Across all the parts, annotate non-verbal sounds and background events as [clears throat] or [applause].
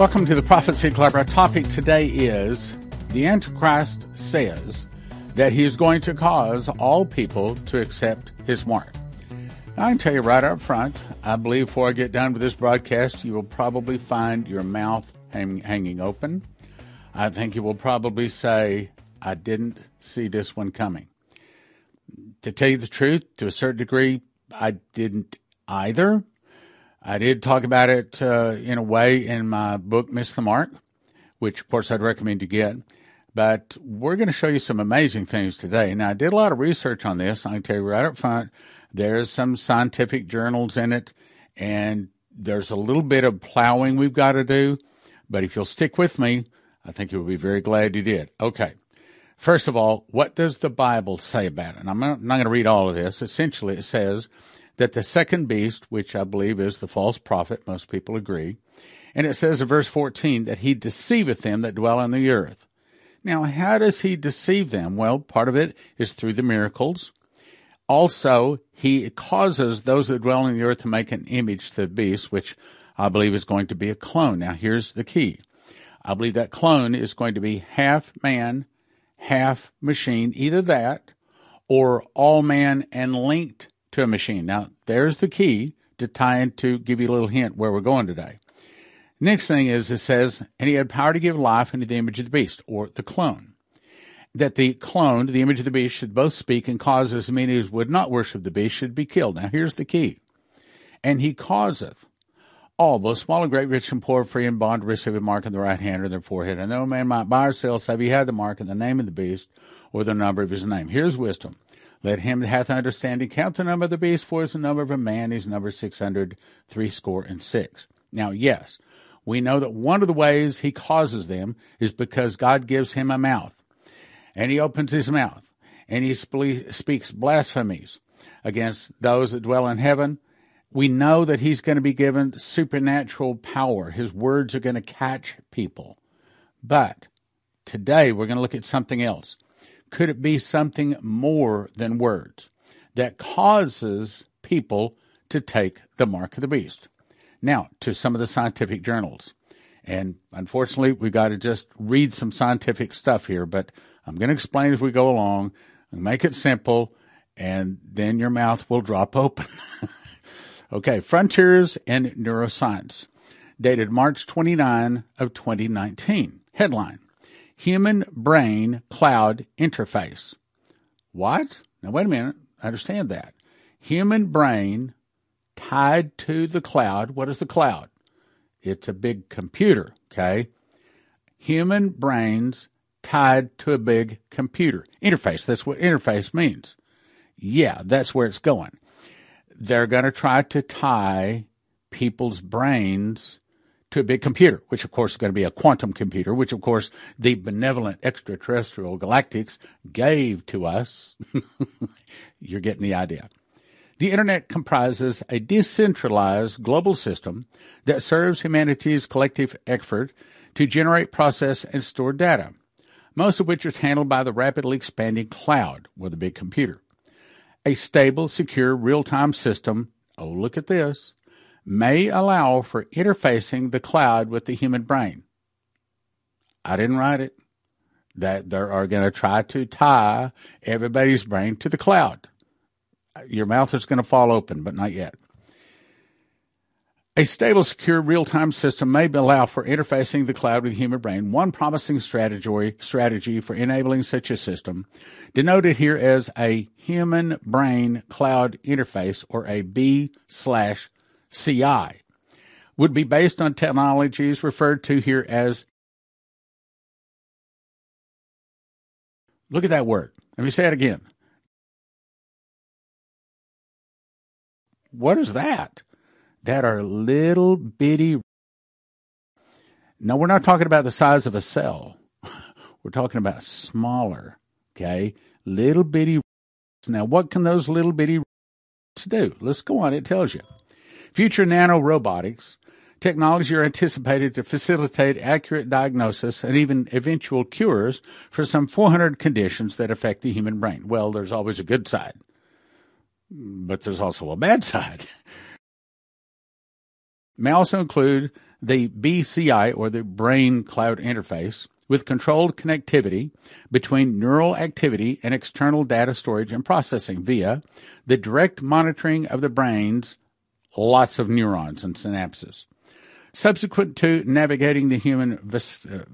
Welcome to the Prophecy Club. Our topic today is the Antichrist says that he is going to cause all people to accept his mark. Now, I can tell you right up front, I believe before I get done with this broadcast, you will probably find your mouth hang, hanging open. I think you will probably say, I didn't see this one coming. To tell you the truth, to a certain degree, I didn't either. I did talk about it uh, in a way in my book, Miss the Mark, which of course I'd recommend you get. But we're going to show you some amazing things today. Now, I did a lot of research on this. I can tell you right up front, there's some scientific journals in it, and there's a little bit of plowing we've got to do. But if you'll stick with me, I think you'll be very glad you did. Okay. First of all, what does the Bible say about it? And I'm not, not going to read all of this. Essentially, it says that the second beast, which I believe is the false prophet, most people agree, and it says in verse 14 that he deceiveth them that dwell on the earth. Now, how does he deceive them? Well, part of it is through the miracles. Also, he causes those that dwell on the earth to make an image to the beast, which I believe is going to be a clone. Now, here's the key. I believe that clone is going to be half man, half machine, either that or all man and linked to a machine. Now, there's the key to tie in to give you a little hint where we're going today. Next thing is it says, and he had power to give life into the image of the beast, or the clone. That the clone, the image of the beast, should both speak and cause as many as would not worship the beast should be killed. Now here's the key. And he causeth all, both small and great, rich and poor, free and bond, to receive a mark on the right hand or their forehead. And no man might buy or sell, save he had the mark in the name of the beast or the number of his name. Here's wisdom. Let him that hath understanding count the number of the beast, for is the number of a man is number six hundred three score and six. Now, yes, we know that one of the ways he causes them is because God gives him a mouth. And he opens his mouth and he speaks blasphemies against those that dwell in heaven. We know that he's going to be given supernatural power. His words are going to catch people. But today we're going to look at something else. Could it be something more than words that causes people to take the mark of the beast? Now, to some of the scientific journals. And unfortunately, we've got to just read some scientific stuff here, but I'm going to explain as we go along and make it simple, and then your mouth will drop open. [laughs] okay, Frontiers in Neuroscience, dated March 29 of 2019. Headline Human Brain Cloud Interface. What? Now, wait a minute. I understand that. Human brain tied to the cloud. What is the cloud? It's a big computer, okay? Human brains tied to a big computer. Interface, that's what interface means. Yeah, that's where it's going. They're going to try to tie people's brains to a big computer, which of course is going to be a quantum computer, which of course the benevolent extraterrestrial galactics gave to us. [laughs] You're getting the idea. The internet comprises a decentralized global system that serves humanity's collective effort to generate, process, and store data, most of which is handled by the rapidly expanding cloud, with a big computer. A stable, secure, real-time system, oh look at this, may allow for interfacing the cloud with the human brain. I didn't write it. That they are going to try to tie everybody's brain to the cloud. Your mouth is going to fall open, but not yet. A stable, secure, real-time system may allow for interfacing the cloud with the human brain. One promising strategy, strategy for enabling such a system, denoted here as a human brain cloud interface or a B slash CI would be based on technologies referred to here as Look at that word. Let me say it again. What is that? That are little bitty. No, we're not talking about the size of a cell. [laughs] we're talking about smaller, okay? Little bitty. Now, what can those little bitty do? Let's go on. It tells you. Future nanorobotics technology are anticipated to facilitate accurate diagnosis and even eventual cures for some 400 conditions that affect the human brain. Well, there's always a good side, but there's also a bad [laughs] side. May also include the BCI or the brain cloud interface with controlled connectivity between neural activity and external data storage and processing via the direct monitoring of the brain's lots of neurons and synapses. Subsequent to navigating the human vis- uh,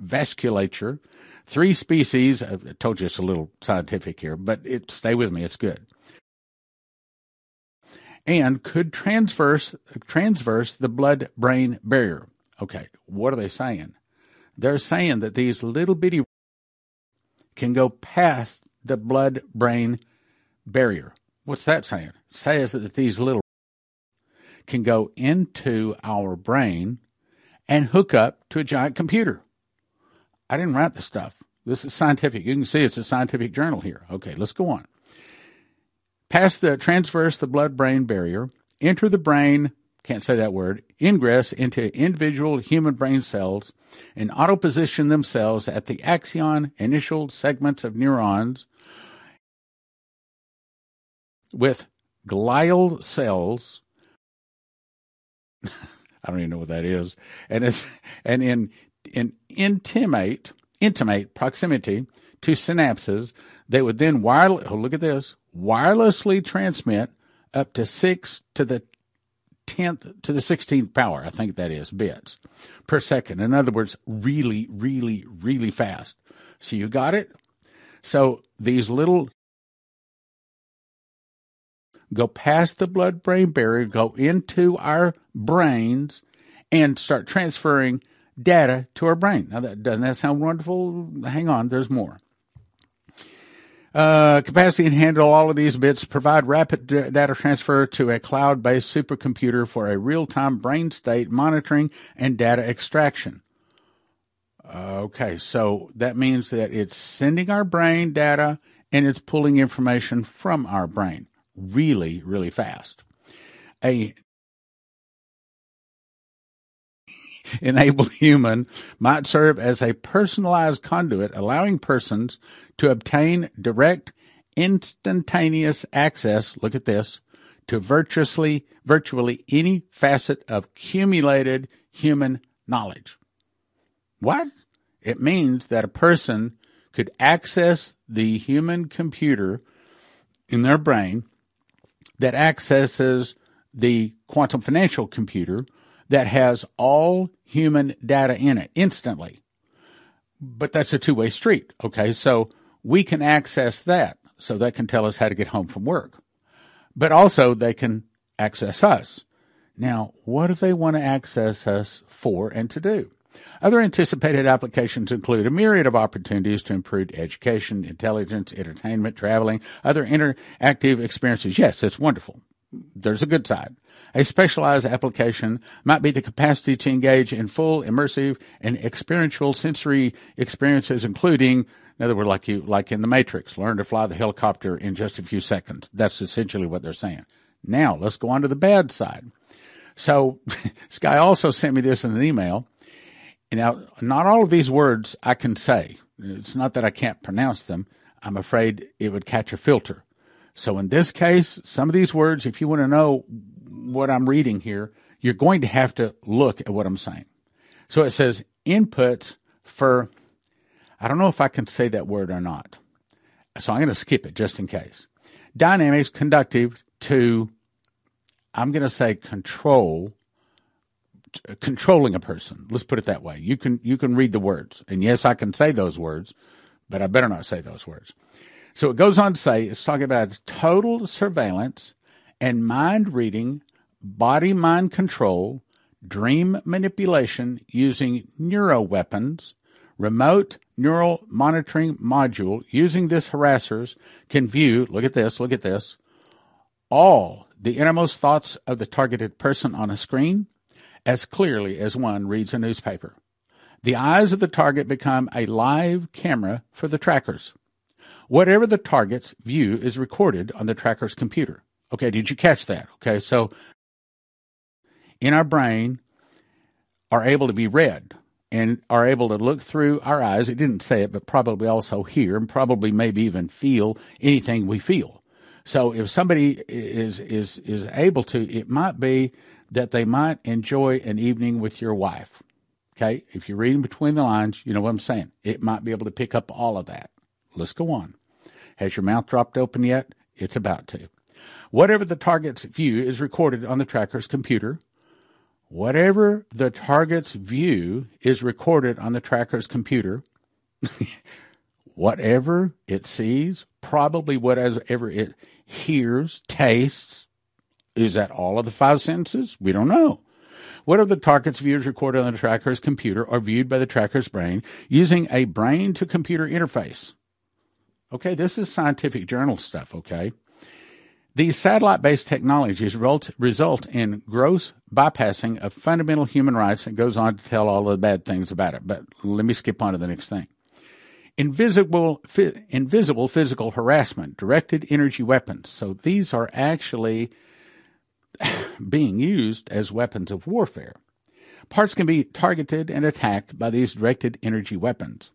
vasculature, three species, I told you it's a little scientific here, but it, stay with me, it's good and could transverse transverse the blood brain barrier. Okay, what are they saying? They're saying that these little bitty can go past the blood brain barrier. What's that saying? Says that these little can go into our brain and hook up to a giant computer. I didn't write the stuff. This is scientific. You can see it's a scientific journal here. Okay, let's go on pass the transverse the blood brain barrier, enter the brain, can't say that word, ingress into individual human brain cells and auto position themselves at the axon initial segments of neurons with glial cells. [laughs] I don't even know what that is. And it's and in in intimate intimate proximity to synapses, they would then wire oh, look at this wirelessly transmit up to six to the 10th to the 16th power, I think that is, bits per second. In other words, really, really, really fast. So you got it? So these little go past the blood brain barrier, go into our brains, and start transferring data to our brain. Now, that, doesn't that sound wonderful? Hang on, there's more. Uh, capacity and handle all of these bits, provide rapid data transfer to a cloud-based supercomputer for a real-time brain state monitoring and data extraction. Okay, so that means that it's sending our brain data and it's pulling information from our brain really, really fast. A enabled human might serve as a personalized conduit, allowing persons to obtain direct, instantaneous access, look at this, to virtuously, virtually any facet of accumulated human knowledge. What? It means that a person could access the human computer in their brain that accesses the quantum financial computer that has all human data in it instantly. But that's a two way street. Okay. So we can access that. So that can tell us how to get home from work. But also they can access us. Now, what do they want to access us for and to do? Other anticipated applications include a myriad of opportunities to improve education, intelligence, entertainment, traveling, other interactive experiences. Yes, it's wonderful. There's a good side. A specialized application might be the capacity to engage in full, immersive, and experiential sensory experiences, including in other words, like you, like in the Matrix, learn to fly the helicopter in just a few seconds. That's essentially what they're saying. Now let's go on to the bad side. So [laughs] this guy also sent me this in an email. Now, not all of these words I can say. It's not that I can't pronounce them. I'm afraid it would catch a filter. So in this case, some of these words, if you want to know what I'm reading here, you're going to have to look at what I'm saying. So it says inputs for I don't know if I can say that word or not. So I'm going to skip it just in case. Dynamics conductive to, I'm going to say control, Uh, controlling a person. Let's put it that way. You can, you can read the words. And yes, I can say those words, but I better not say those words. So it goes on to say, it's talking about total surveillance and mind reading, body mind control, dream manipulation using neuro weapons, remote neural monitoring module using this harassers can view, look at this, look at this, all the innermost thoughts of the targeted person on a screen as clearly as one reads a newspaper. The eyes of the target become a live camera for the trackers. Whatever the target's view is recorded on the tracker's computer. Okay, did you catch that? Okay, so in our brain are able to be read and are able to look through our eyes. It didn't say it, but probably also hear and probably maybe even feel anything we feel. So if somebody is is is able to, it might be that they might enjoy an evening with your wife. Okay, if you're reading between the lines, you know what I'm saying. It might be able to pick up all of that. Let's go on. Has your mouth dropped open yet? It's about to. Whatever the target's view is recorded on the tracker's computer. Whatever the target's view is recorded on the tracker's computer. [laughs] whatever it sees, probably whatever it hears, tastes, is that all of the five senses? We don't know. What are the target's views recorded on the tracker's computer or viewed by the tracker's brain using a brain to computer interface? Okay, this is scientific journal stuff, okay? These satellite based technologies result, in gross bypassing of fundamental human rights and goes on to tell all the bad things about it. But let me skip on to the next thing. Invisible, invisible physical harassment, directed energy weapons. So these are actually [coughs] being used as weapons of warfare. Parts can be targeted and attacked by these directed energy weapons.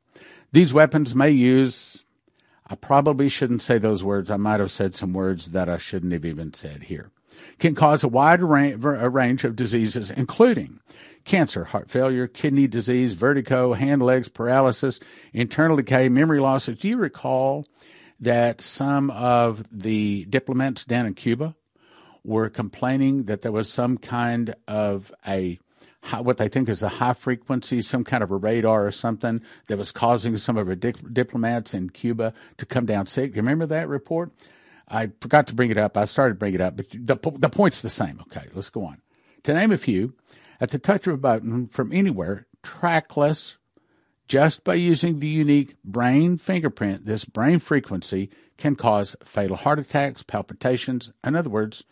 These weapons may use, I probably shouldn't say those words. I might have said some words that I shouldn't have even said here. Can cause a wide range of diseases, including cancer, heart failure, kidney disease, vertigo, hand legs paralysis, internal decay, memory loss. Do you recall that some of the diplomats down in Cuba were complaining that there was some kind of a what they think is a high frequency, some kind of a radar or something that was causing some of our diplomats in Cuba to come down sick. Do you remember that report? I forgot to bring it up. I started to bring it up, but the, the point's the same. Okay, let's go on. To name a few, at the touch of a button from anywhere, trackless, just by using the unique brain fingerprint, this brain frequency can cause fatal heart attacks, palpitations, in other words,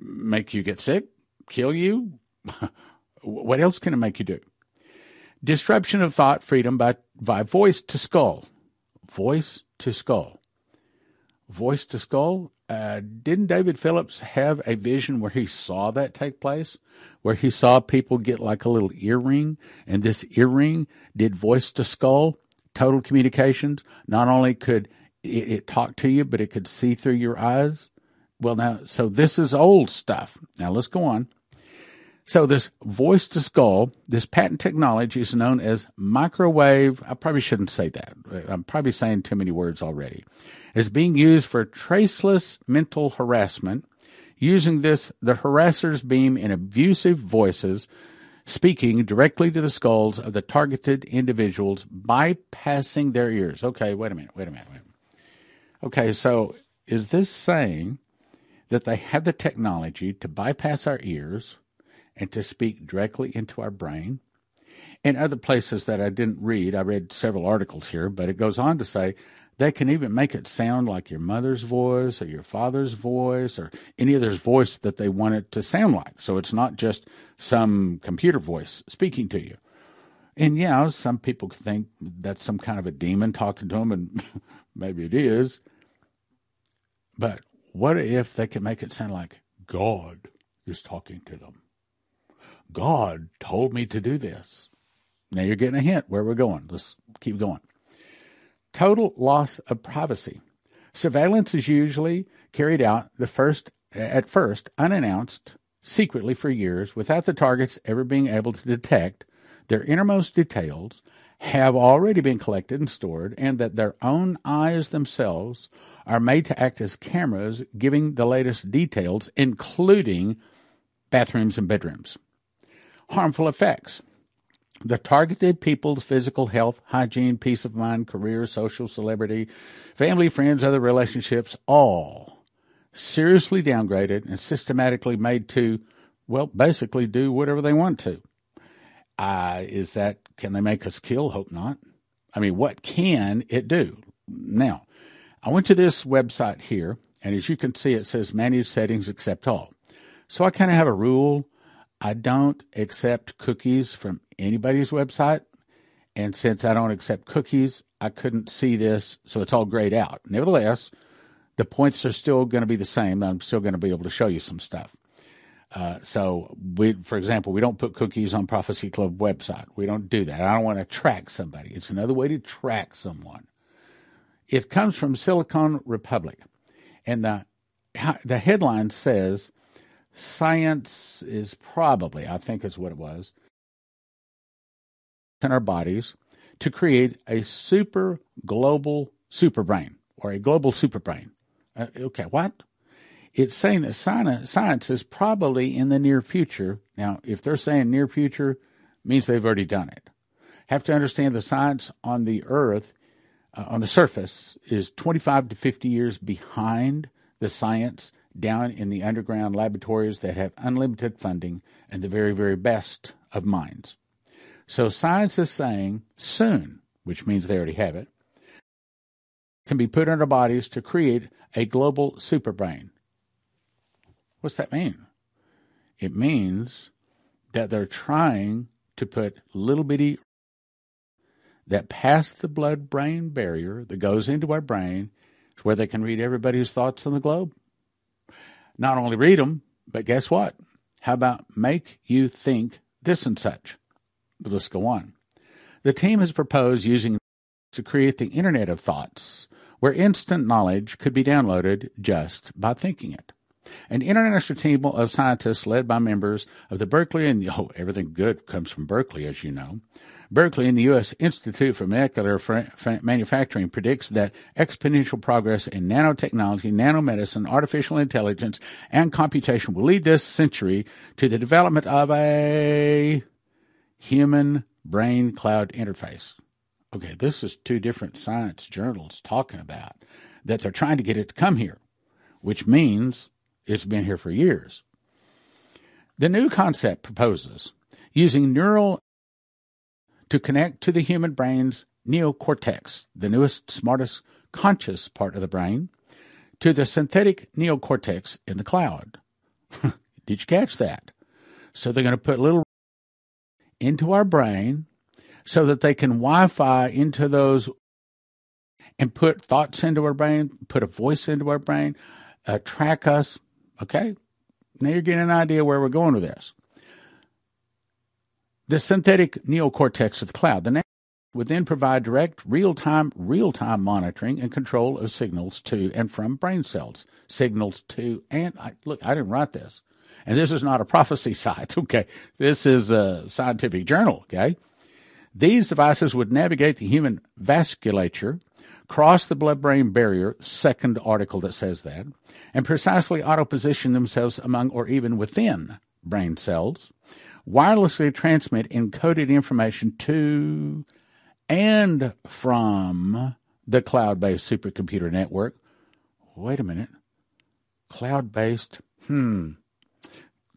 make you get sick, kill you. [laughs] what else can it make you do? Disruption of thought freedom by, by voice to skull. Voice to skull. Voice to skull. Uh, didn't David Phillips have a vision where he saw that take place? Where he saw people get like a little earring, and this earring did voice to skull, total communications. Not only could it, it talk to you, but it could see through your eyes. Well, now, so this is old stuff. Now let's go on. So this voice to skull, this patent technology is known as microwave. I probably shouldn't say that. I'm probably saying too many words already. Is being used for traceless mental harassment. Using this, the harassers beam in abusive voices, speaking directly to the skulls of the targeted individuals, bypassing their ears. Okay, wait a minute, wait a minute, wait a minute. Okay, so is this saying that they have the technology to bypass our ears and to speak directly into our brain. In other places that I didn't read, I read several articles here, but it goes on to say they can even make it sound like your mother's voice or your father's voice or any other's voice that they want it to sound like. So it's not just some computer voice speaking to you. And yeah, some people think that's some kind of a demon talking to them, and [laughs] maybe it is. But what if they can make it sound like God is talking to them? God told me to do this. Now you're getting a hint where we're going. Let's keep going. Total loss of privacy. Surveillance is usually carried out the first at first unannounced secretly for years without the targets ever being able to detect their innermost details have already been collected and stored and that their own eyes themselves are made to act as cameras giving the latest details, including bathrooms and bedrooms. Harmful effects. The targeted people's physical health, hygiene, peace of mind, career, social celebrity, family, friends, other relationships, all seriously downgraded and systematically made to, well, basically do whatever they want to. Uh, is that, can they make us kill? Hope not. I mean, what can it do? Now, I went to this website here, and as you can see, it says manage settings accept all. So I kind of have a rule. I don't accept cookies from anybody's website. And since I don't accept cookies, I couldn't see this, so it's all grayed out. Nevertheless, the points are still going to be the same. I'm still going to be able to show you some stuff. Uh, so we, for example, we don't put cookies on Prophecy Club website. We don't do that. I don't want to track somebody. It's another way to track someone. It comes from Silicon Republic, and the the headline says science is probably, I think is what it was, in our bodies to create a super global super brain or a global super brain. Uh, okay, what? It's saying that science is probably in the near future. Now, if they're saying near future, means they've already done it. Have to understand the science on the Earth, uh, on the surface, is 25 to 50 years behind the science down in the underground laboratories that have unlimited funding and the very, very best of minds. So science is saying soon, which means they already have it, can be put in our bodies to create a global superbrain. What's that mean? It means that they're trying to put little bitty that pass the blood brain barrier that goes into our brain where they can read everybody's thoughts on the globe not only read them, but guess what? How about make you think this and such? Let's go on. The team has proposed using to create the Internet of Thoughts, where instant knowledge could be downloaded just by thinking it. An international team of scientists led by members of the Berkeley and oh, everything good comes from Berkeley, as you know, Berkeley and the U.S. Institute for Molecular Manufacturing predicts that exponential progress in nanotechnology, nanomedicine, artificial intelligence, and computation will lead this century to the development of a human brain cloud interface. Okay, this is two different science journals talking about that they're trying to get it to come here, which means it's been here for years. The new concept proposes using neural to connect to the human brain's neocortex, the newest, smartest, conscious part of the brain, to the synthetic neocortex in the cloud. [laughs] Did you catch that? So they're going to put little into our brain so that they can Wi Fi into those and put thoughts into our brain, put a voice into our brain, uh, track us. Okay? Now you're getting an idea where we're going with this. The synthetic neocortex of the cloud, the would then provide direct real-time real-time monitoring and control of signals to and from brain cells. Signals to and I, look i didn't write this. And this is not a prophecy [laughs] site okay? This is a scientific journal okay? These devices would navigate the human vasculature cross the blood-brain barrier second article that says that and precisely auto-position themselves among or even within brain cells wirelessly transmit encoded information to and from the cloud based supercomputer network. Wait a minute. Cloud based, hmm.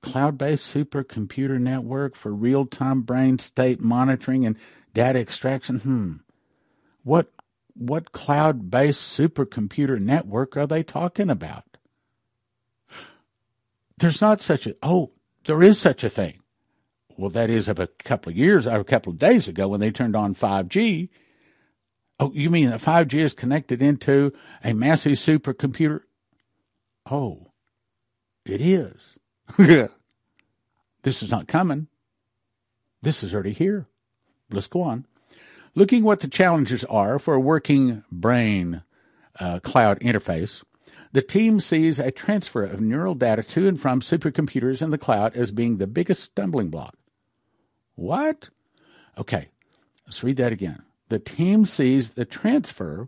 Cloud based supercomputer network for real time brain state monitoring and data extraction. Hmm. What what cloud based supercomputer network are they talking about? There's not such a oh, there is such a thing well, that is of a couple of years or a couple of days ago when they turned on 5G. Oh, you mean that 5G is connected into a massive supercomputer? Oh, it is. this is not coming. This is already here. Let's go on. Looking what the challenges are for a working brain uh, cloud interface, the team sees a transfer of neural data to and from supercomputers in the cloud as being the biggest stumbling block. What? Okay, let's read that again. The team sees the transfer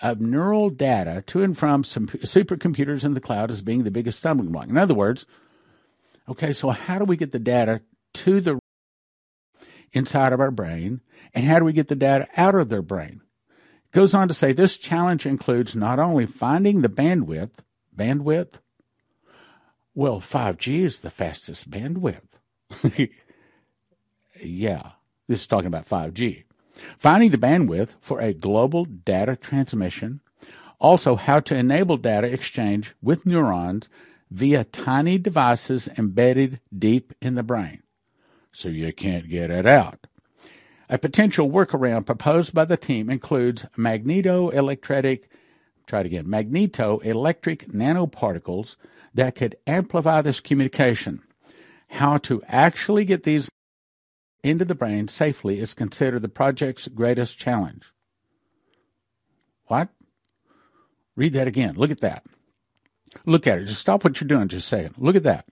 of neural data to and from supercomputers in the cloud as being the biggest stumbling block. In other words, okay, so how do we get the data to the inside of our brain, and how do we get the data out of their brain? It goes on to say this challenge includes not only finding the bandwidth, bandwidth. Well, 5G is the fastest bandwidth. [laughs] Yeah, this is talking about 5G. Finding the bandwidth for a global data transmission. Also, how to enable data exchange with neurons via tiny devices embedded deep in the brain. So you can't get it out. A potential workaround proposed by the team includes magnetoelectric, try it again, magnetoelectric nanoparticles that could amplify this communication. How to actually get these into the brain safely is considered the project's greatest challenge. What? Read that again. Look at that. Look at it. Just stop what you're doing just a second. Look at that.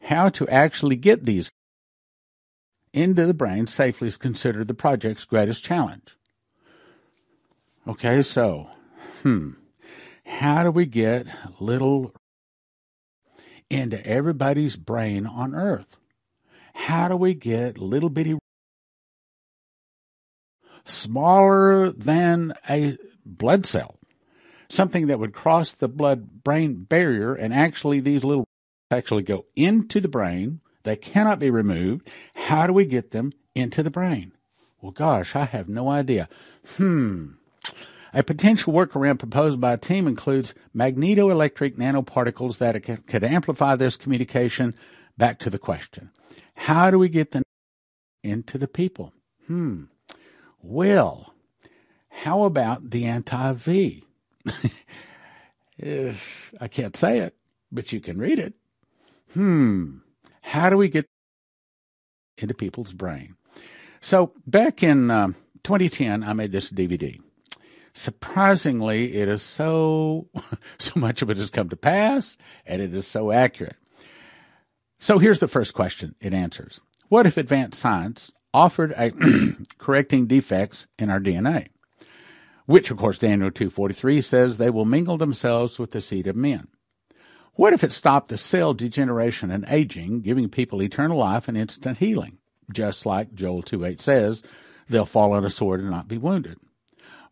how to actually get these into the brain safely is considered the project's greatest challenge. Okay, so, hmm, how do we get little into everybody's brain on earth? How do we get little bitty smaller than a blood cell, something that would cross the blood brain barrier and actually these little actually go into the brain. They cannot be removed. How do we get them into the brain? Well, gosh, I have no idea. Hmm. A potential workaround proposed by a team includes magnetoelectric nanoparticles that could amplify this communication. Back to the question. How do we get them into the people? Hmm. Well, how about the anti V? [laughs] if I can't say it, but you can read it. Hmm. How do we get into people's brain? So back in um, 2010, I made this DVD. Surprisingly, it is so [laughs] so much of it has come to pass, and it is so accurate. So here's the first question it answers: What if advanced science offered a [clears throat] correcting defects in our DNA, which of course Daniel 2:43 says they will mingle themselves with the seed of men. What if it stopped the cell degeneration and aging, giving people eternal life and instant healing, just like Joel 2:8 says, they'll fall on a sword and not be wounded?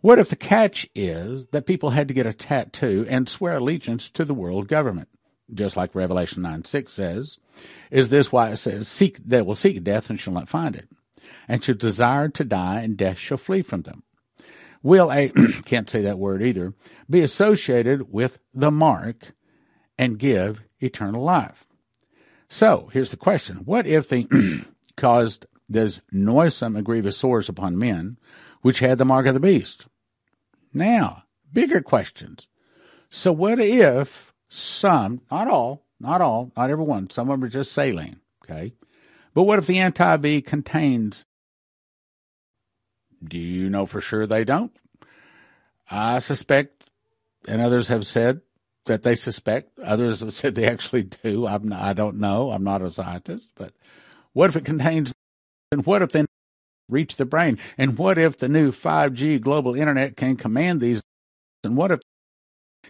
What if the catch is that people had to get a tattoo and swear allegiance to the world government? Just like Revelation 9 6 says. Is this why it says, Seek they will seek death and shall not find it? and shall desire to die, and death shall flee from them. Will a, [clears throat] can't say that word either, be associated with the mark and give eternal life? So, here's the question. What if they [clears throat] caused those noisome and grievous sores upon men, which had the mark of the beast? Now, bigger questions. So what if some, not all, not all, not everyone, some of them are just saline, okay? But what if the anti-V contains do you know for sure they don't? I suspect, and others have said that they suspect. Others have said they actually do. I'm not, I don't know. I'm not a scientist. But what if it contains, and what if they reach the brain? And what if the new 5G global internet can command these? And what if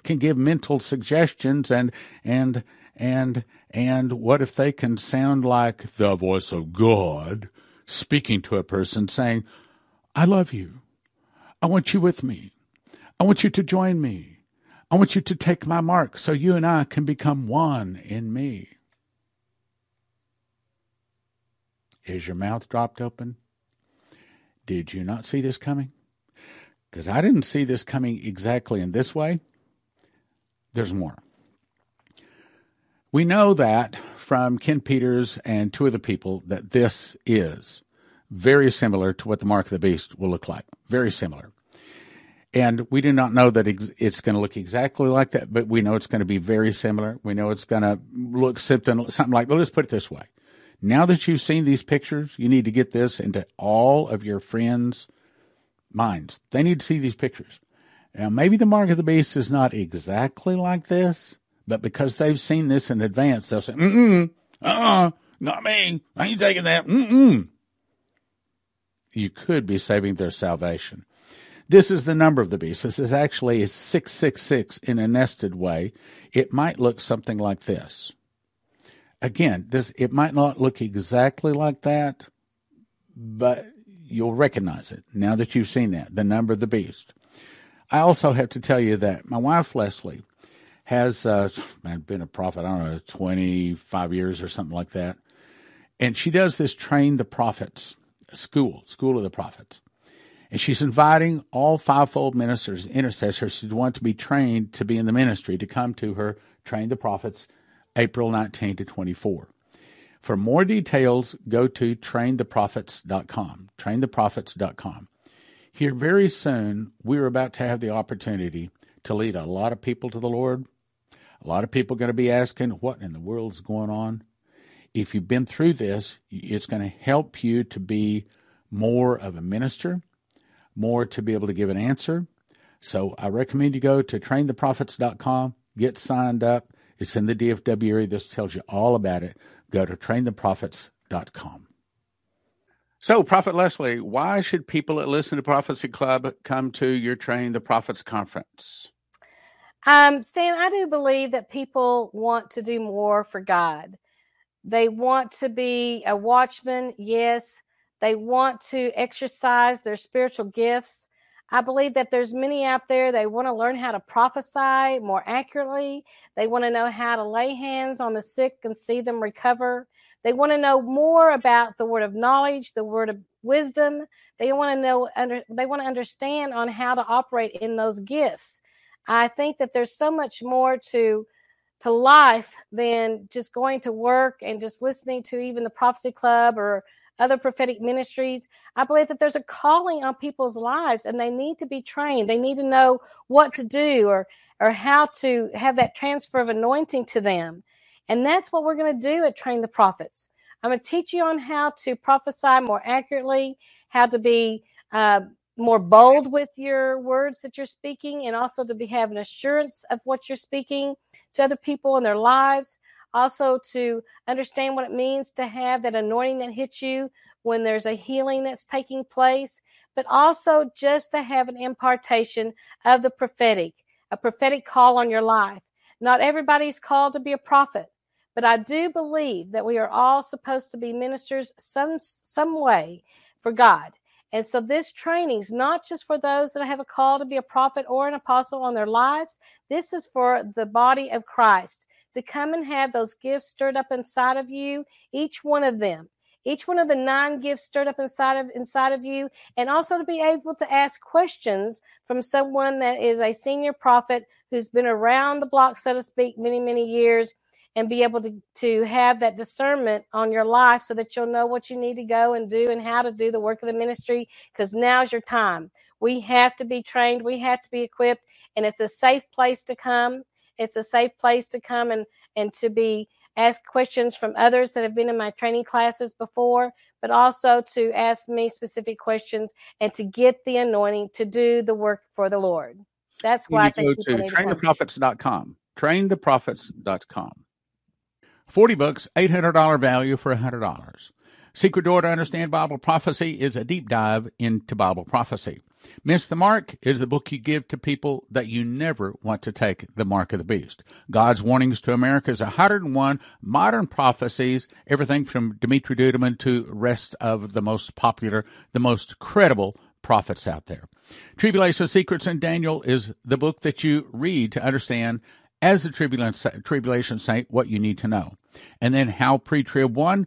can give mental suggestions and and and and what if they can sound like the voice of God speaking to a person saying, I love you. I want you with me. I want you to join me. I want you to take my mark so you and I can become one in me. Is your mouth dropped open? Did you not see this coming? Because I didn't see this coming exactly in this way. There's more. We know that from Ken Peters and two of the people that this is very similar to what the mark of the beast will look like. Very similar. And we do not know that it's going to look exactly like that, but we know it's going to be very similar. We know it's going to look something, something like, let's put it this way. Now that you've seen these pictures, you need to get this into all of your friends' minds. They need to see these pictures. Now, maybe the mark of the beast is not exactly like this, but because they've seen this in advance, they'll say, mm-mm, uh-uh, not me. I ain't taking that. Mm-mm you could be saving their salvation. This is the number of the beast. This is actually 666 in a nested way. It might look something like this. Again, this it might not look exactly like that, but you'll recognize it now that you've seen that, the number of the beast. I also have to tell you that my wife Leslie has uh, been a prophet, I don't know, 25 years or something like that. And she does this train the prophets school, School of the Prophets. And she's inviting all fivefold ministers, and intercessors who want to be trained to be in the ministry to come to her Train the Prophets April 19 to 24. For more details, go to traintheprophets.com. Traintheprophets.com. Here, very soon, we're about to have the opportunity to lead a lot of people to the Lord. A lot of people are going to be asking, What in the world is going on? if you've been through this, it's going to help you to be more of a minister, more to be able to give an answer. So I recommend you go to traintheprophets.com, get signed up. It's in the DFW area. This tells you all about it. go to traintheprophets.com. So, Prophet Leslie, why should people that listen to Prophecy Club come to your Train the Prophets conference? Um, Stan, I do believe that people want to do more for God. They want to be a watchman, yes. They want to exercise their spiritual gifts. I believe that there's many out there they want to learn how to prophesy more accurately. They want to know how to lay hands on the sick and see them recover. They want to know more about the word of knowledge, the word of wisdom. They want to know under, they want to understand on how to operate in those gifts. I think that there's so much more to to life than just going to work and just listening to even the prophecy club or other prophetic ministries. I believe that there's a calling on people's lives and they need to be trained. They need to know what to do or or how to have that transfer of anointing to them. And that's what we're going to do at Train the Prophets. I'm going to teach you on how to prophesy more accurately, how to be uh, more bold with your words that you're speaking, and also to be have an assurance of what you're speaking to other people in their lives. Also, to understand what it means to have that anointing that hits you when there's a healing that's taking place, but also just to have an impartation of the prophetic, a prophetic call on your life. Not everybody's called to be a prophet. But I do believe that we are all supposed to be ministers some some way for God. And so this training is not just for those that have a call to be a prophet or an apostle on their lives. This is for the body of Christ to come and have those gifts stirred up inside of you, each one of them. Each one of the nine gifts stirred up inside of inside of you, and also to be able to ask questions from someone that is a senior prophet who's been around the block, so to speak, many, many years, and be able to, to have that discernment on your life so that you'll know what you need to go and do and how to do the work of the ministry because now's your time. We have to be trained, we have to be equipped, and it's a safe place to come. It's a safe place to come and, and to be asked questions from others that have been in my training classes before, but also to ask me specific questions and to get the anointing to do the work for the Lord. That's why you I think go to traintheprophets.com. Traintheprophets.com. 40 books, $800 value for $100. Secret Door to Understand Bible Prophecy is a deep dive into Bible prophecy. Miss the Mark is the book you give to people that you never want to take the mark of the beast. God's Warnings to America's 101 modern prophecies, everything from Dimitri Duduman to rest of the most popular, the most credible prophets out there. Tribulation Secrets and Daniel is the book that you read to understand as the tribulation saint what you need to know. And then how pre-trib one,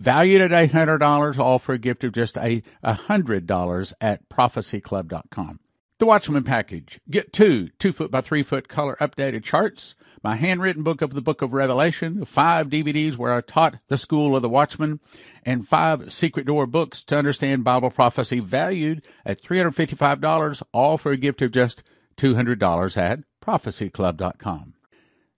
valued at $800, all for a gift of just a $100 at prophecyclub.com. The Watchman package. Get two two foot by three foot color updated charts, my handwritten book of the book of Revelation, five DVDs where I taught the school of the Watchman, and five secret door books to understand Bible prophecy valued at $355, all for a gift of just $200 at prophecyclub.com.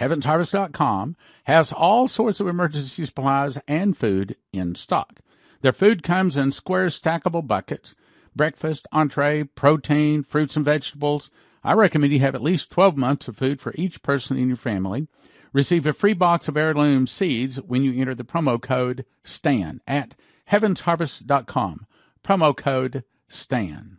HeavensHarvest.com has all sorts of emergency supplies and food in stock. Their food comes in square stackable buckets breakfast, entree, protein, fruits and vegetables, I recommend you have at least 12 months of food for each person in your family. Receive a free box of heirloom seeds when you enter the promo code STAN at heavensharvest.com. Promo code STAN.